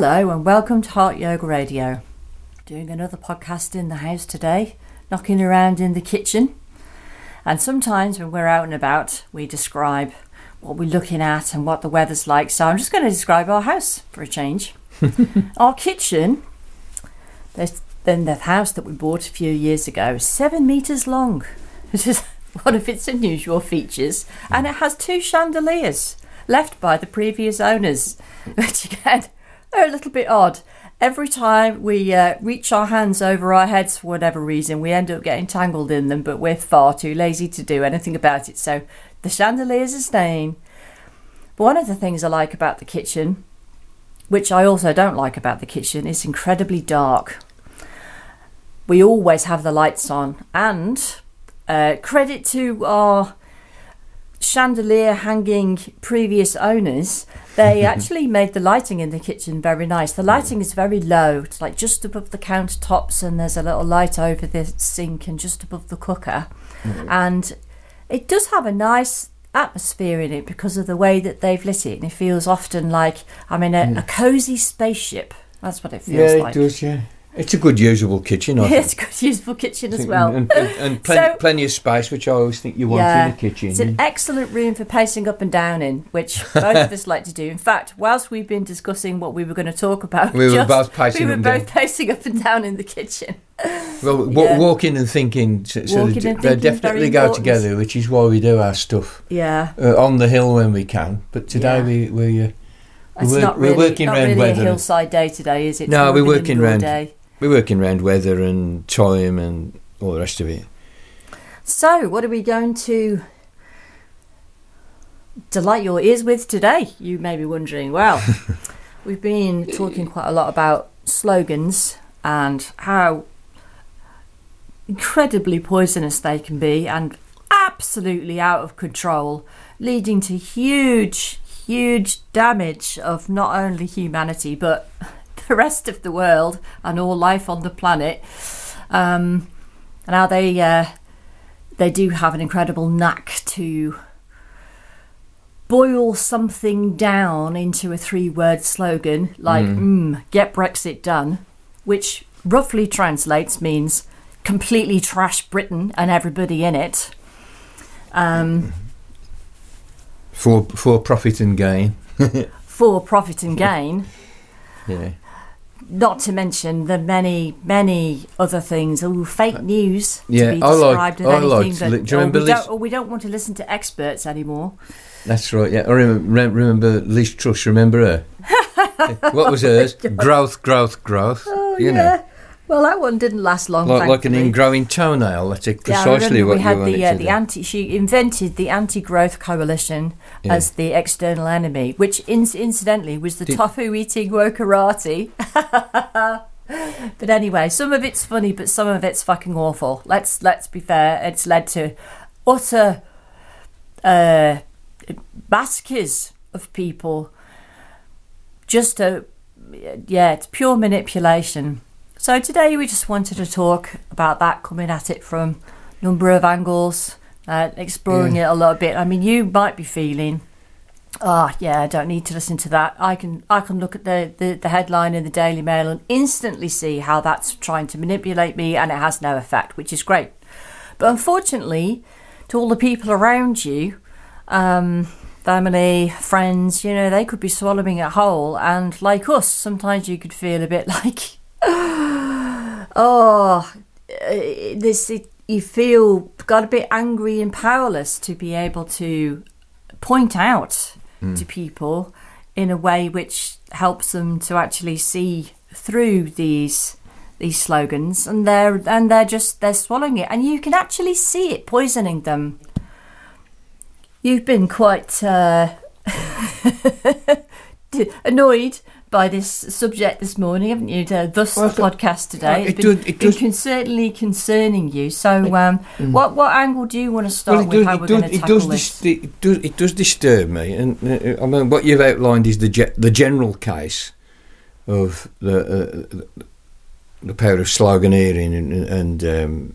Hello and welcome to Heart Yoga Radio. Doing another podcast in the house today, knocking around in the kitchen. And sometimes when we're out and about, we describe what we're looking at and what the weather's like. So I'm just going to describe our house for a change. our kitchen, then the house that we bought a few years ago, is seven metres long. It is one of its unusual features, and it has two chandeliers left by the previous owners, which again are a little bit odd. Every time we uh, reach our hands over our heads for whatever reason, we end up getting tangled in them, but we're far too lazy to do anything about it. So the chandeliers are staying. But one of the things I like about the kitchen, which I also don't like about the kitchen, is incredibly dark. We always have the lights on, and uh, credit to our chandelier hanging previous owners, they actually made the lighting in the kitchen very nice. The lighting is very low, it's like just above the countertops, and there's a little light over the sink and just above the cooker. Mm-hmm. And it does have a nice atmosphere in it because of the way that they've lit it. And it feels often like I'm in a, mm. a cozy spaceship. That's what it feels yeah, like. Yeah, it does, yeah. It's a good usable kitchen. I think. it's a good usable kitchen as well, and, and, and plenty, so, plenty, of space, which I always think you want yeah, in a kitchen. It's an excellent room for pacing up and down in, which both of us like to do. In fact, whilst we've been discussing what we were going to talk about, we were just, both pacing. We were both down. pacing up and down in the kitchen. Well, yeah. walking and thinking, so, walking they, and they definitely go together, which is why we do our stuff. Yeah, uh, on the hill when we can. But today yeah. we we. Uh, it's we're, not really, we're working not really a hillside day today, is it? no, we're working around. Day. We're working around weather and time and all the rest of it. So, what are we going to delight your ears with today? You may be wondering. Well, we've been talking quite a lot about slogans and how incredibly poisonous they can be and absolutely out of control, leading to huge, huge damage of not only humanity but the rest of the world and all life on the planet. Um, and how they uh, they do have an incredible knack to boil something down into a three-word slogan like mm. Mm, "Get Brexit done," which roughly translates means completely trash Britain and everybody in it. Um, for for profit and gain. for profit and gain. yeah not to mention the many, many other things. Oh, fake uh, news yeah, to be described I like, anything. I liked, do you oh, remember we, don't, oh, we don't want to listen to experts anymore. That's right. Yeah, I remember, remember Liz Truss. Remember her? what was hers? Oh growth, growth, growth. Oh, you yeah. know. Well, that one didn't last long. Like, like an ingrowing toenail. That's precisely yeah, what we had the, uh, the anti. She invented the anti-growth coalition yeah. as the external enemy, which in, incidentally was the Did, tofu eating wokerati. but anyway, some of it's funny, but some of it's fucking awful. Let's let's be fair. It's led to utter uh, massacres of people. Just a yeah, it's pure manipulation so today we just wanted to talk about that, coming at it from a number of angles, uh, exploring yeah. it a little bit. I mean, you might be feeling, oh yeah, I don't need to listen to that. I can I can look at the, the, the headline in the Daily Mail and instantly see how that's trying to manipulate me, and it has no effect, which is great. But unfortunately, to all the people around you, um, family, friends, you know, they could be swallowing it whole, and like us, sometimes you could feel a bit like oh, uh, this it, you feel got a bit angry and powerless to be able to point out mm. to people in a way which helps them to actually see through these these slogans. And they're and they're just they're swallowing it. And you can actually see it poisoning them. You've been quite uh, annoyed by this subject this morning, haven't you? The thus well, podcast today. It's it been, does, it does, certainly concerning you. So, um, mm. what what angle do you want to start well, with? Does, how we're going to tackle does this? Dis- it does it does disturb me, and uh, I mean what you've outlined is the ge- the general case of the uh, the power of sloganeering and, and um,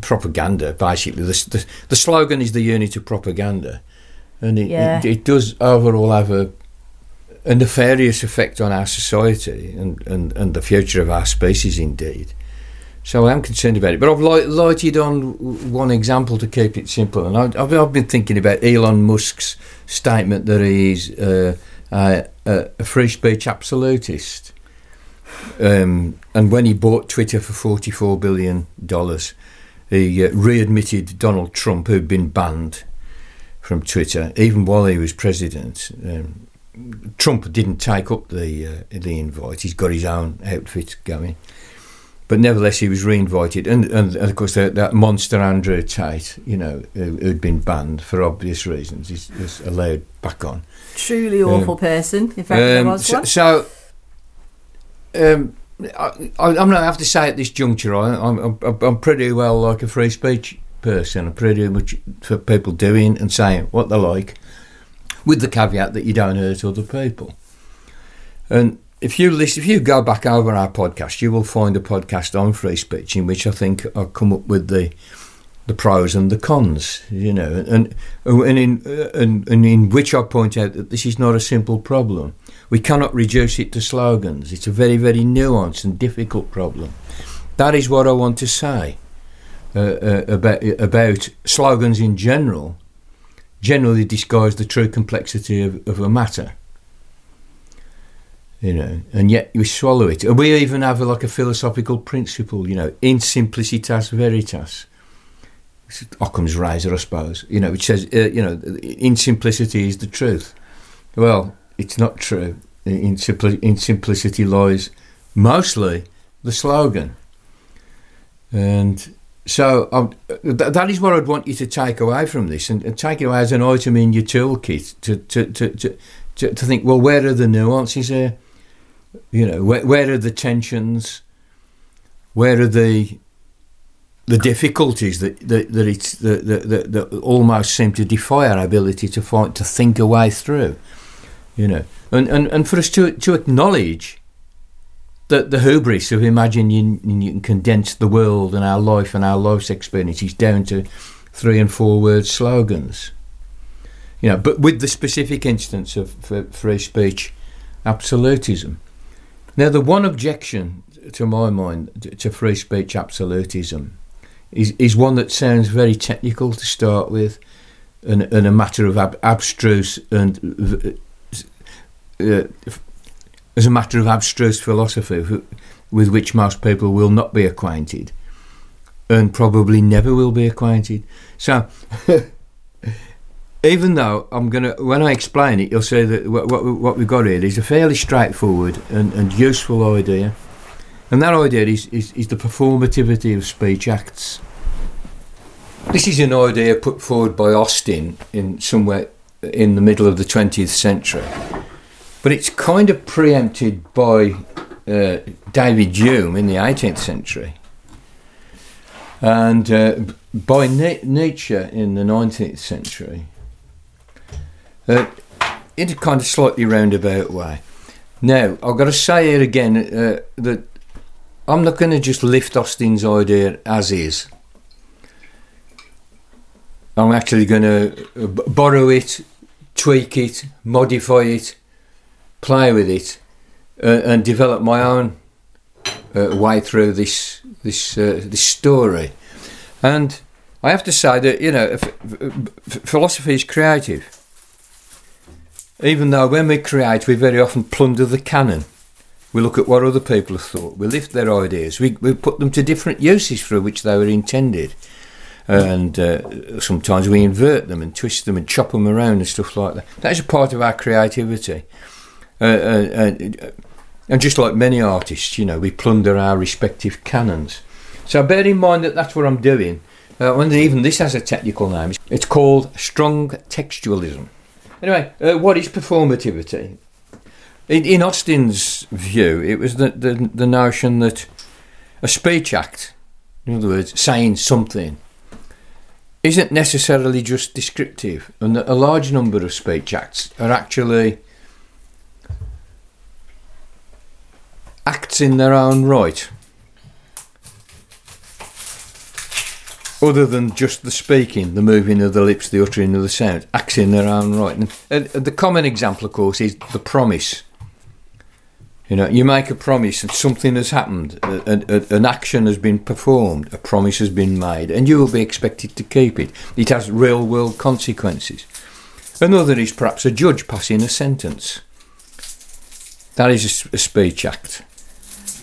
propaganda. Basically, the, the, the slogan is the unit of propaganda, and it, yeah. it, it does overall have a a nefarious effect on our society and, and, and the future of our species, indeed. So I am concerned about it. But I've light, lighted on one example to keep it simple. And I've, I've been thinking about Elon Musk's statement that he's uh, a, a free speech absolutist. Um, and when he bought Twitter for $44 billion, he uh, readmitted Donald Trump, who'd been banned from Twitter, even while he was president. Um, Trump didn't take up the uh, the invite. He's got his own outfit going, but nevertheless, he was re-invited. And, and, and of course, that, that, monster Andrew Tate, you know, who, had been banned for obvious reasons, is, is allowed back on. Truly awful um, person, if ever um, there was so, one. So, um, I, am going to have to say at this juncture, I, I'm, I'm, I'm pretty well like a free speech person. I'm pretty much for people doing and saying what they like with the caveat that you don't hurt other people. And if you listen, if you go back over our podcast, you will find a podcast on free speech in which I think I come up with the the pros and the cons, you know, and and in and, and in which I point out that this is not a simple problem. We cannot reduce it to slogans. It's a very very nuanced and difficult problem. That is what I want to say uh, uh, about about slogans in general generally disguise the true complexity of, of a matter. You know, and yet we swallow it. We even have a, like a philosophical principle, you know, in simplicitas veritas. Occam's razor, I suppose, you know, which says, uh, you know, in simplicity is the truth. Well, it's not true. In, simpli- in simplicity lies mostly the slogan. And so um, th- that is what I'd want you to take away from this and, and, take it away as an item in your toolkit to, to, to, to, to, to think, well, where are the nuances here? You know, where, where are the tensions? Where are the the difficulties that that, that it's that, that, that almost seem to defy our ability to find to think a way through, you know, and and, and for us to to acknowledge the, the hubris of imagining you, you can condense the world and our life and our life's experiences down to three and four word slogans. You know, but with the specific instance of free speech absolutism. Now, the one objection to my mind to free speech absolutism is, is one that sounds very technical to start with and, and a matter of ab- abstruse and uh, as a matter of abstruse philosophy with which most people will not be acquainted and probably never will be acquainted. So, even though I'm going to, when I explain it, you'll see that what, what, what we've got here is a fairly straightforward and, and useful idea. And that idea is, is, is the performativity of speech acts. This is an idea put forward by Austin in somewhere in the middle of the 20th century but it's kind of preempted by uh, David Hume in the 18th century and uh, by Nietzsche in the 19th century uh, in a kind of slightly roundabout way. Now, I've got to say here again uh, that I'm not going to just lift Austin's idea as is. I'm actually going to uh, borrow it, tweak it, modify it, play with it, uh, and develop my own uh, way through this this uh, this story. And I have to say that you know, philosophy is creative. Even though when we create, we very often plunder the canon. We look at what other people have thought. We lift their ideas. We, we put them to different uses for which they were intended. And uh, sometimes we invert them and twist them and chop them around and stuff like that. That is a part of our creativity. Uh, uh, uh, and just like many artists, you know, we plunder our respective canons. So bear in mind that that's what I'm doing. Uh, and even this has a technical name. It's called strong textualism. Anyway, what is performativity? In, in, Austin's view, it was the, the, the notion that a speech act, in other words, saying something, isn't necessarily just descriptive, and that a large number of speech acts are actually acts in their own right. other than just the speaking, the moving of the lips, the uttering of the sound, acts in their own right. And, the common example, of course, is the promise. You know, you make a promise and something has happened, a, a, an action has been performed, a promise has been made, and you will be expected to keep it. It has real world consequences. Another is perhaps a judge passing a sentence. That is a, a speech act.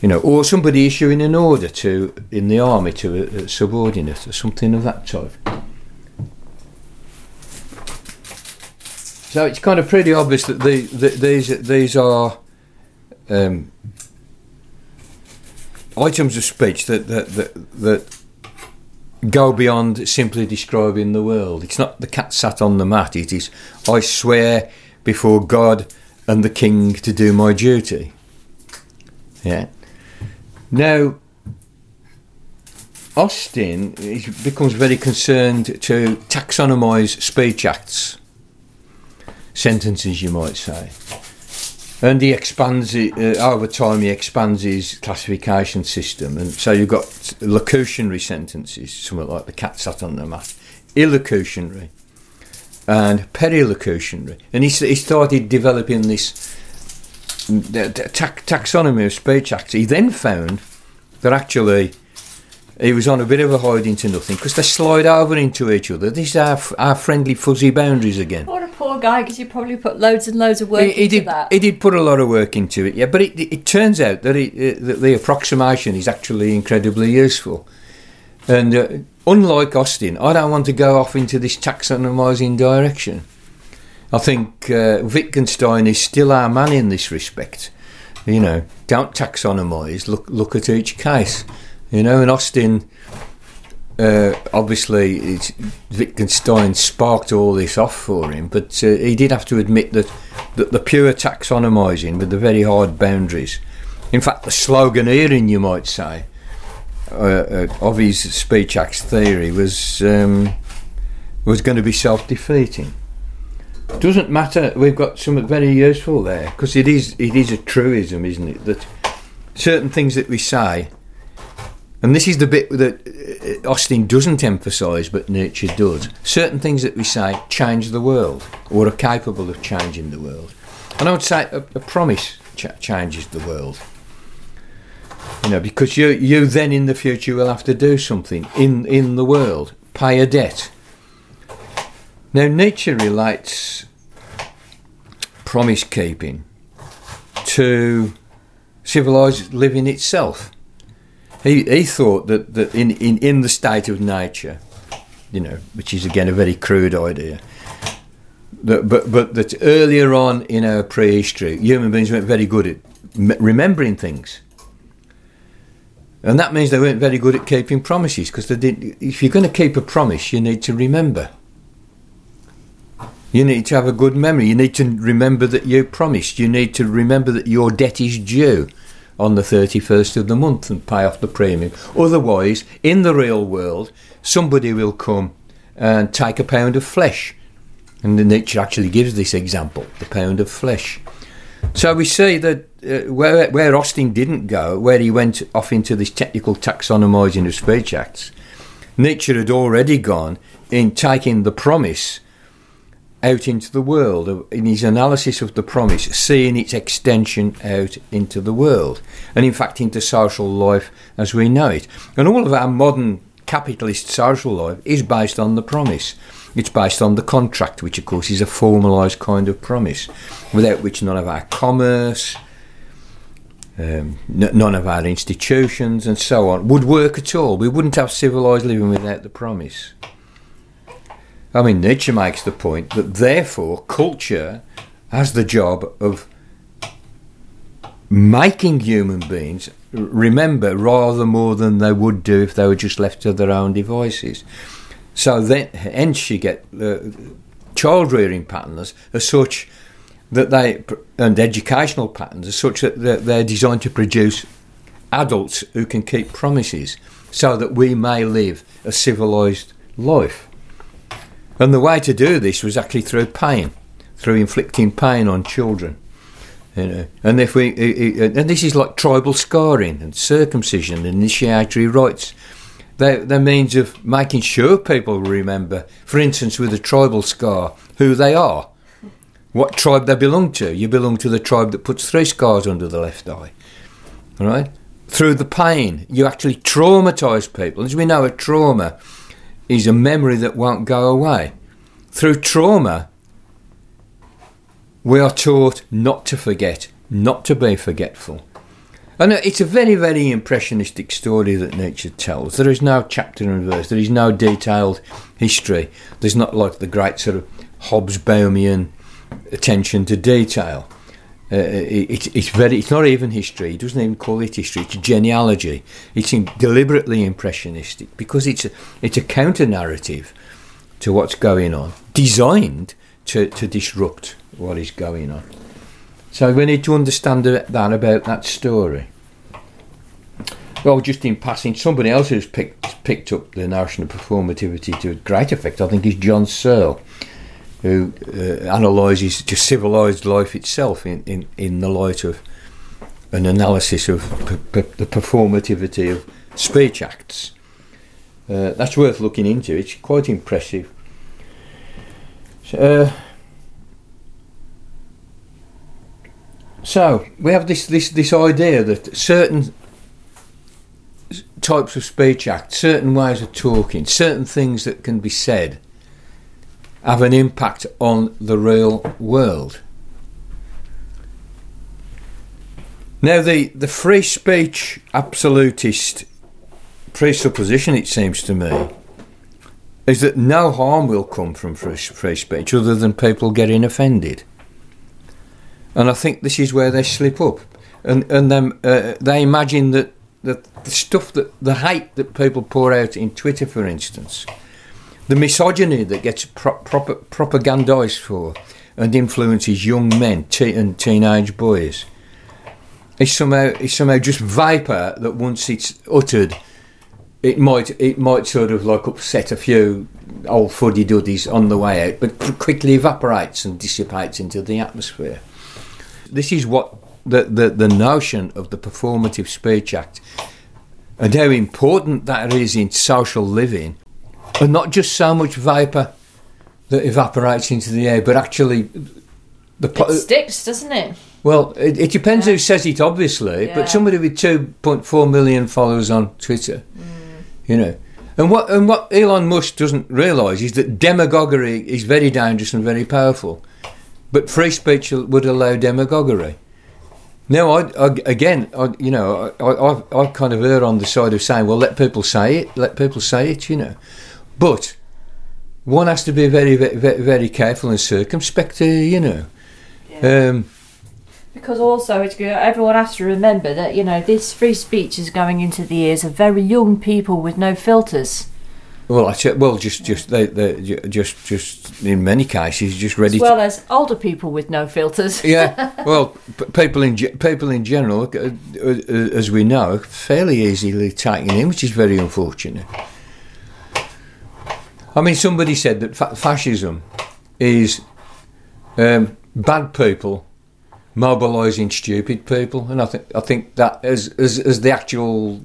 You know, or somebody issuing an order to in the army to a, a subordinate or something of that type. So it's kind of pretty obvious that the, the, these these are um, items of speech that that, that that go beyond simply describing the world. It's not the cat sat on the mat. It is I swear before God and the King to do my duty. Yeah. Now, Austin becomes very concerned to taxonomise speech acts, sentences, you might say. And he expands it, uh, over time, he expands his classification system. And so you've got locutionary sentences, something like the cat sat on the mat, illocutionary, and perlocutionary. And he, he started developing this taxonomy of speech acts. He then found that actually he was on a bit of a hiding to nothing because they slide over into each other. These are our friendly fuzzy boundaries again. What a poor guy, because you probably put loads and loads of work he, he into did, that. He did put a lot of work into it, yeah. But it, it turns out that, it, that the approximation is actually incredibly useful. And uh, unlike Austin, I don't want to go off into this taxonomising direction. I think uh, Wittgenstein is still our man in this respect. You know, don't taxonomise. Look, look at each case. You know, and Austin, uh, obviously, Wittgenstein sparked all this off for him, but uh, he did have to admit that, that the pure taxonomising with the very hard boundaries, in fact, the sloganeering, you might say, uh, uh of his speech acts theory was um, was going to be self defeating doesn't matter. We've got something very useful there because it is it is a truism, isn't it? That certain things that we say, and this is the bit that uh, Austin doesn't emphasise, but Nietzsche does. Certain things that we say change the world, or are capable of changing the world. And I would say a, a promise ch- changes the world. You know, because you you then in the future will have to do something in in the world, pay a debt now, Nietzsche relates promise keeping to civilized living itself. He, he thought that, that in, in, in the state of nature, you know, which is again a very crude idea, that, but, but that earlier on in our prehistory, human beings weren't very good at remembering things. And that means they weren't very good at keeping promises because if you're going to keep a promise, you need to remember. You need to have a good memory. You need to remember that you promised. You need to remember that your debt is due on the 31st of the month and pay off the premium. Otherwise, in the real world, somebody will come and take a pound of flesh. And Nietzsche actually gives this example the pound of flesh. So we see that uh, where, where Austin didn't go, where he went off into this technical taxonomising of speech acts, Nietzsche had already gone in taking the promise out into the world in his analysis of the promise, seeing its extension out into the world and, in fact, into social life as we know it. And all of our modern capitalist social life is based on the promise. It's based on the contract, which, of course, is a formalised kind of promise, without which none of our commerce, um, n- none of our institutions, and so on would work at all. We wouldn't have civilised living without the promise. I mean, Nietzsche makes the point that therefore culture has the job of making human beings remember rather more than they would do if they were just left to their own devices. So then, hence you get uh, child rearing patterns as such that they and educational patterns are such that they're designed to produce adults who can keep promises, so that we may live a civilized life. And the way to do this was actually through pain, through inflicting pain on children. You know, and if we and this is like tribal scarring and circumcision initiatory rites. they're means of making sure people remember, for instance, with a tribal scar, who they are, what tribe they belong to. You belong to the tribe that puts three scars under the left eye, all right? Through the pain, you actually traumatise people. As we know, a trauma is a memory that won't go away. Through trauma, we are taught not to forget, not to be forgetful. And it's a very, very impressionistic story that Nietzsche tells. There is no chapter and verse, there is no detailed history. There's not like the great sort of Hobsbawmian attention to detail. Uh, it, it's very. It's not even history. He doesn't even call it history. It's genealogy. It's in, deliberately impressionistic because it's a, it's a counter narrative to what's going on, designed to, to disrupt what is going on. So we need to understand that about that story. Well, just in passing, somebody else who's picked picked up the notion of performativity to a great effect, I think, is John Searle who uh, analyses just civilized life itself in, in, in the light of an analysis of p- p- the performativity of speech acts. Uh, that's worth looking into. It's quite impressive. Uh, so we have this, this this idea that certain types of speech acts, certain ways of talking, certain things that can be said have an impact on the real world. Now, the, the free speech absolutist presupposition, it seems to me, is that no harm will come from free, free speech other than people getting offended. And I think this is where they slip up. And, and them, uh, they imagine that, that the stuff that the hate that people pour out in Twitter, for instance, the misogyny that gets pro- pro- propagandized for and influences young men te- and teenage boys is somehow is somehow just vapor that once it's uttered, it might it might sort of like upset a few old fuddy duddies on the way out, but quickly evaporates and dissipates into the atmosphere. This is what the, the, the notion of the performative speech act and how important that is in social living and not just so much vapor that evaporates into the air, but actually the po- it sticks, doesn't it? Well, it, it depends yeah. who says it, obviously. Yeah. But somebody with two point four million followers on Twitter, mm. you know, and what and what Elon Musk doesn't realise is that demagoguery is very dangerous and very powerful, but free speech would allow demagoguery. Now, I, I again, I, you know, I, I, I kind of err on the side of saying, well, let people say it, let people say it, you know. But one has to be very, very, very careful and circumspect, uh, you know. Yeah. Um, because also, it's good, everyone has to remember that you know this free speech is going into the ears of very young people with no filters. Well, I well, just just they, they just just in many cases just ready. As well to, as older people with no filters. yeah, well, people in people in general, uh, uh, as we know, fairly easily taken in, which is very unfortunate. I mean, somebody said that fa- fascism is um, bad people mobilising stupid people, and I think I think that as as, as the actual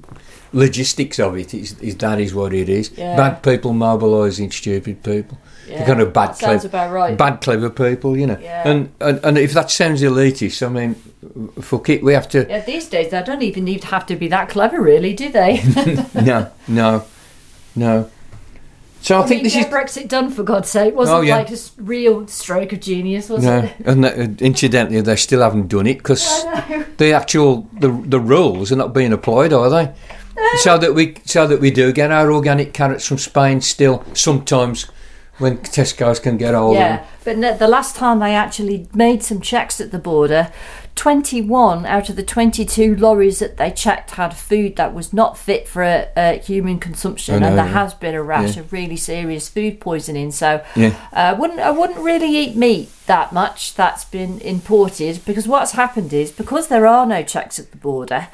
logistics of it is, is that is what it is. Yeah. Bad people mobilising stupid people. Yeah, the kind of bad, clever, right. bad, clever people, you know. Yeah. And, and and if that sounds elitist, I mean, fuck it, we have to. Yeah, these days they don't even need to have to be that clever, really, do they? no, no, no. So I, I think mean, this is Brexit done for God's sake. Wasn't oh, yeah. like a real stroke of genius, was no. it? And uh, incidentally, they still haven't done it because the actual the the rules are not being applied, are they? so that we so that we do get our organic carrots from Spain still sometimes when Tesco's can get hold yeah, but the last time they actually made some checks at the border, 21 out of the 22 lorries that they checked had food that was not fit for a, a human consumption, know, and there yeah. has been a rash yeah. of really serious food poisoning. So, yeah. uh, wouldn't I wouldn't really eat meat that much that's been imported because what's happened is because there are no checks at the border.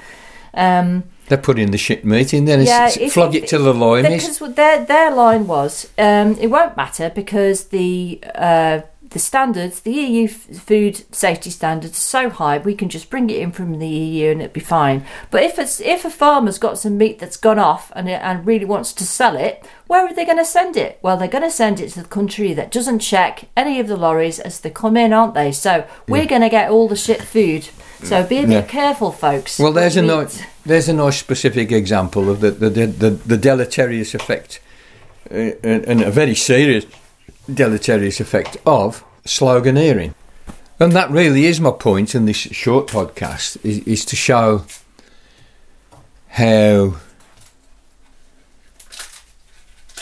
Um, they're putting the shit meat in there and yeah, flog it to the line. Because their their line was um, it won't matter because the uh, the standards, the EU f- food safety standards, are so high we can just bring it in from the EU and it'd be fine. But if it's if a farmer's got some meat that's gone off and it, and really wants to sell it, where are they going to send it? Well, they're going to send it to the country that doesn't check any of the lorries as they come in, aren't they? So we're going to get all the shit food. So be a bit Yeah. careful, folks. Well, there's a Meat. nice, there's a nice specific example of the the, the, the, the deleterious effect, uh, and, and a very serious deleterious effect of sloganeering. And that really is my point in this short podcast is, is to show how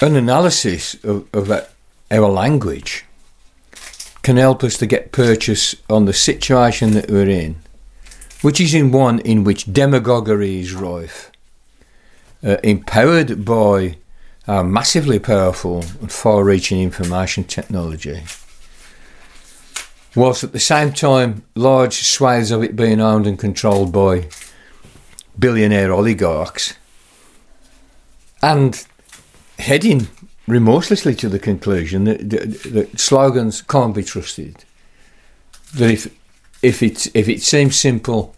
an analysis of, of our language can help us to get purchase on the situation that we're in which is in one in which demagoguery is rife, uh, empowered by our massively powerful and far reaching information technology, whilst at the same time large swathes of it being owned and controlled by billionaire oligarchs, and heading remorselessly to the conclusion that, that, that slogans can't be trusted. That if if it if it seems simple,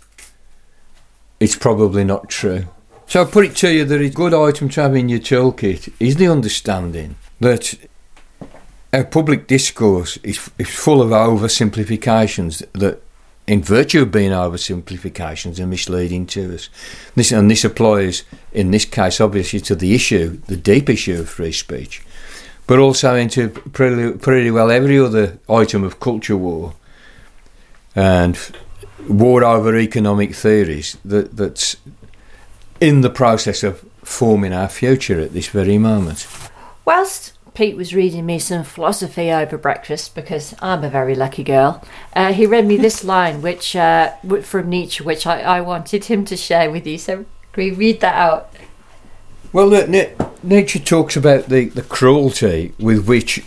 it's probably not true. So I put it to you that a good item to have in your toolkit is the understanding that our public discourse is, is full of oversimplifications that, in virtue of being oversimplifications, are misleading to us. This and this applies in this case, obviously, to the issue, the deep issue of free speech, but also into pretty, pretty well every other item of culture war and war over economic theories that, that's in the process of forming our future at this very moment. Whilst Pete was reading me some philosophy over breakfast because I'm a very lucky girl, uh, he read me this line, which uh, from Nietzsche, which I, I wanted him to share with you. So can we read that out? Well, look, Ni- Nietzsche talks about the, the cruelty with which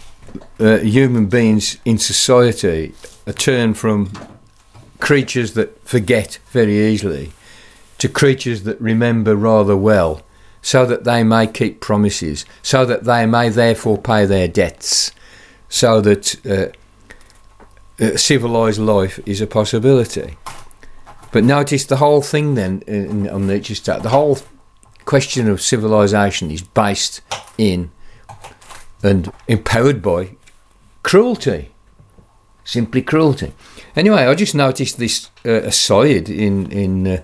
uh, human beings in society are turned from creatures that forget very easily to creatures that remember rather well, so that they may keep promises, so that they may therefore pay their debts, so that uh, uh, civilized life is a possibility. But notice the whole thing then in, on Nietzsche's side, the whole question of civilization is based in and empowered by cruelty, simply cruelty. Anyway, I just noticed this uh, aside in in uh,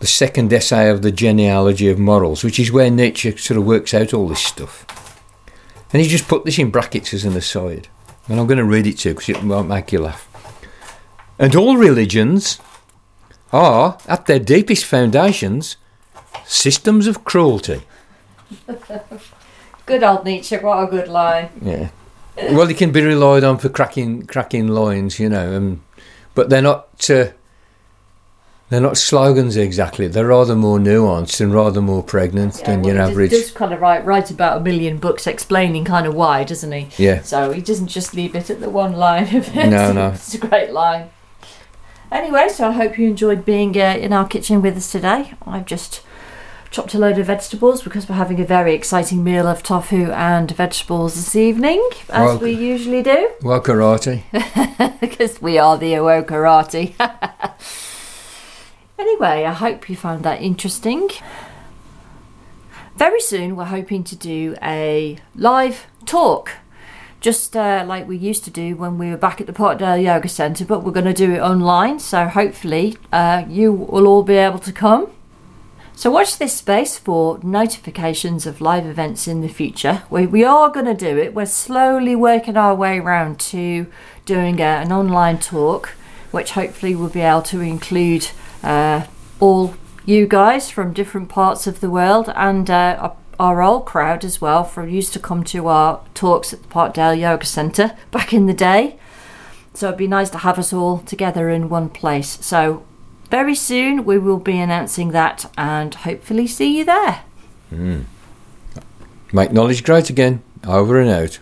the second essay of the genealogy of morals, which is where Nietzsche sort of works out all this stuff. And he just put this in brackets as an aside, and I'm going to read it to you because it won't make you laugh. And all religions are, at their deepest foundations, systems of cruelty. Good old Nietzsche, what a good line. Yeah. Well, they can be relied on for cracking cracking lines, you know, um, but they're not uh, they're not slogans exactly. They're rather more nuanced and rather more pregnant than well, your he average. Does, does kind of write write about a million books explaining kind of why, doesn't he? Yeah. So he doesn't just leave it at the one line of it. No, no. it's a great line. Anyway, so I hope you enjoyed being uh, in our kitchen with us today. I've just chopped a load of vegetables because we're having a very exciting meal of tofu and vegetables this evening, as Well- we usually do, Well, karate. because we are the Awokarati. anyway, I hope you found that interesting. Very soon, we're hoping to do a live talk, just uh, like we used to do when we were back at the Portdale Yoga Centre, but we're going to do it online. So hopefully, uh, you will all be able to come. So watch this space for notifications of live events in the future. We, we are going to do it. We're slowly working our way around to doing a, an online talk, which hopefully we'll be able to include uh, all you guys from different parts of the world and uh, our- old crowd as well, from used to come to our talks at the Parkdale Yoga Centre back in the day. So it'd be nice to have us all together in one place. So very soon we will be announcing that and hopefully see you there. Make knowledge great again. Over and out.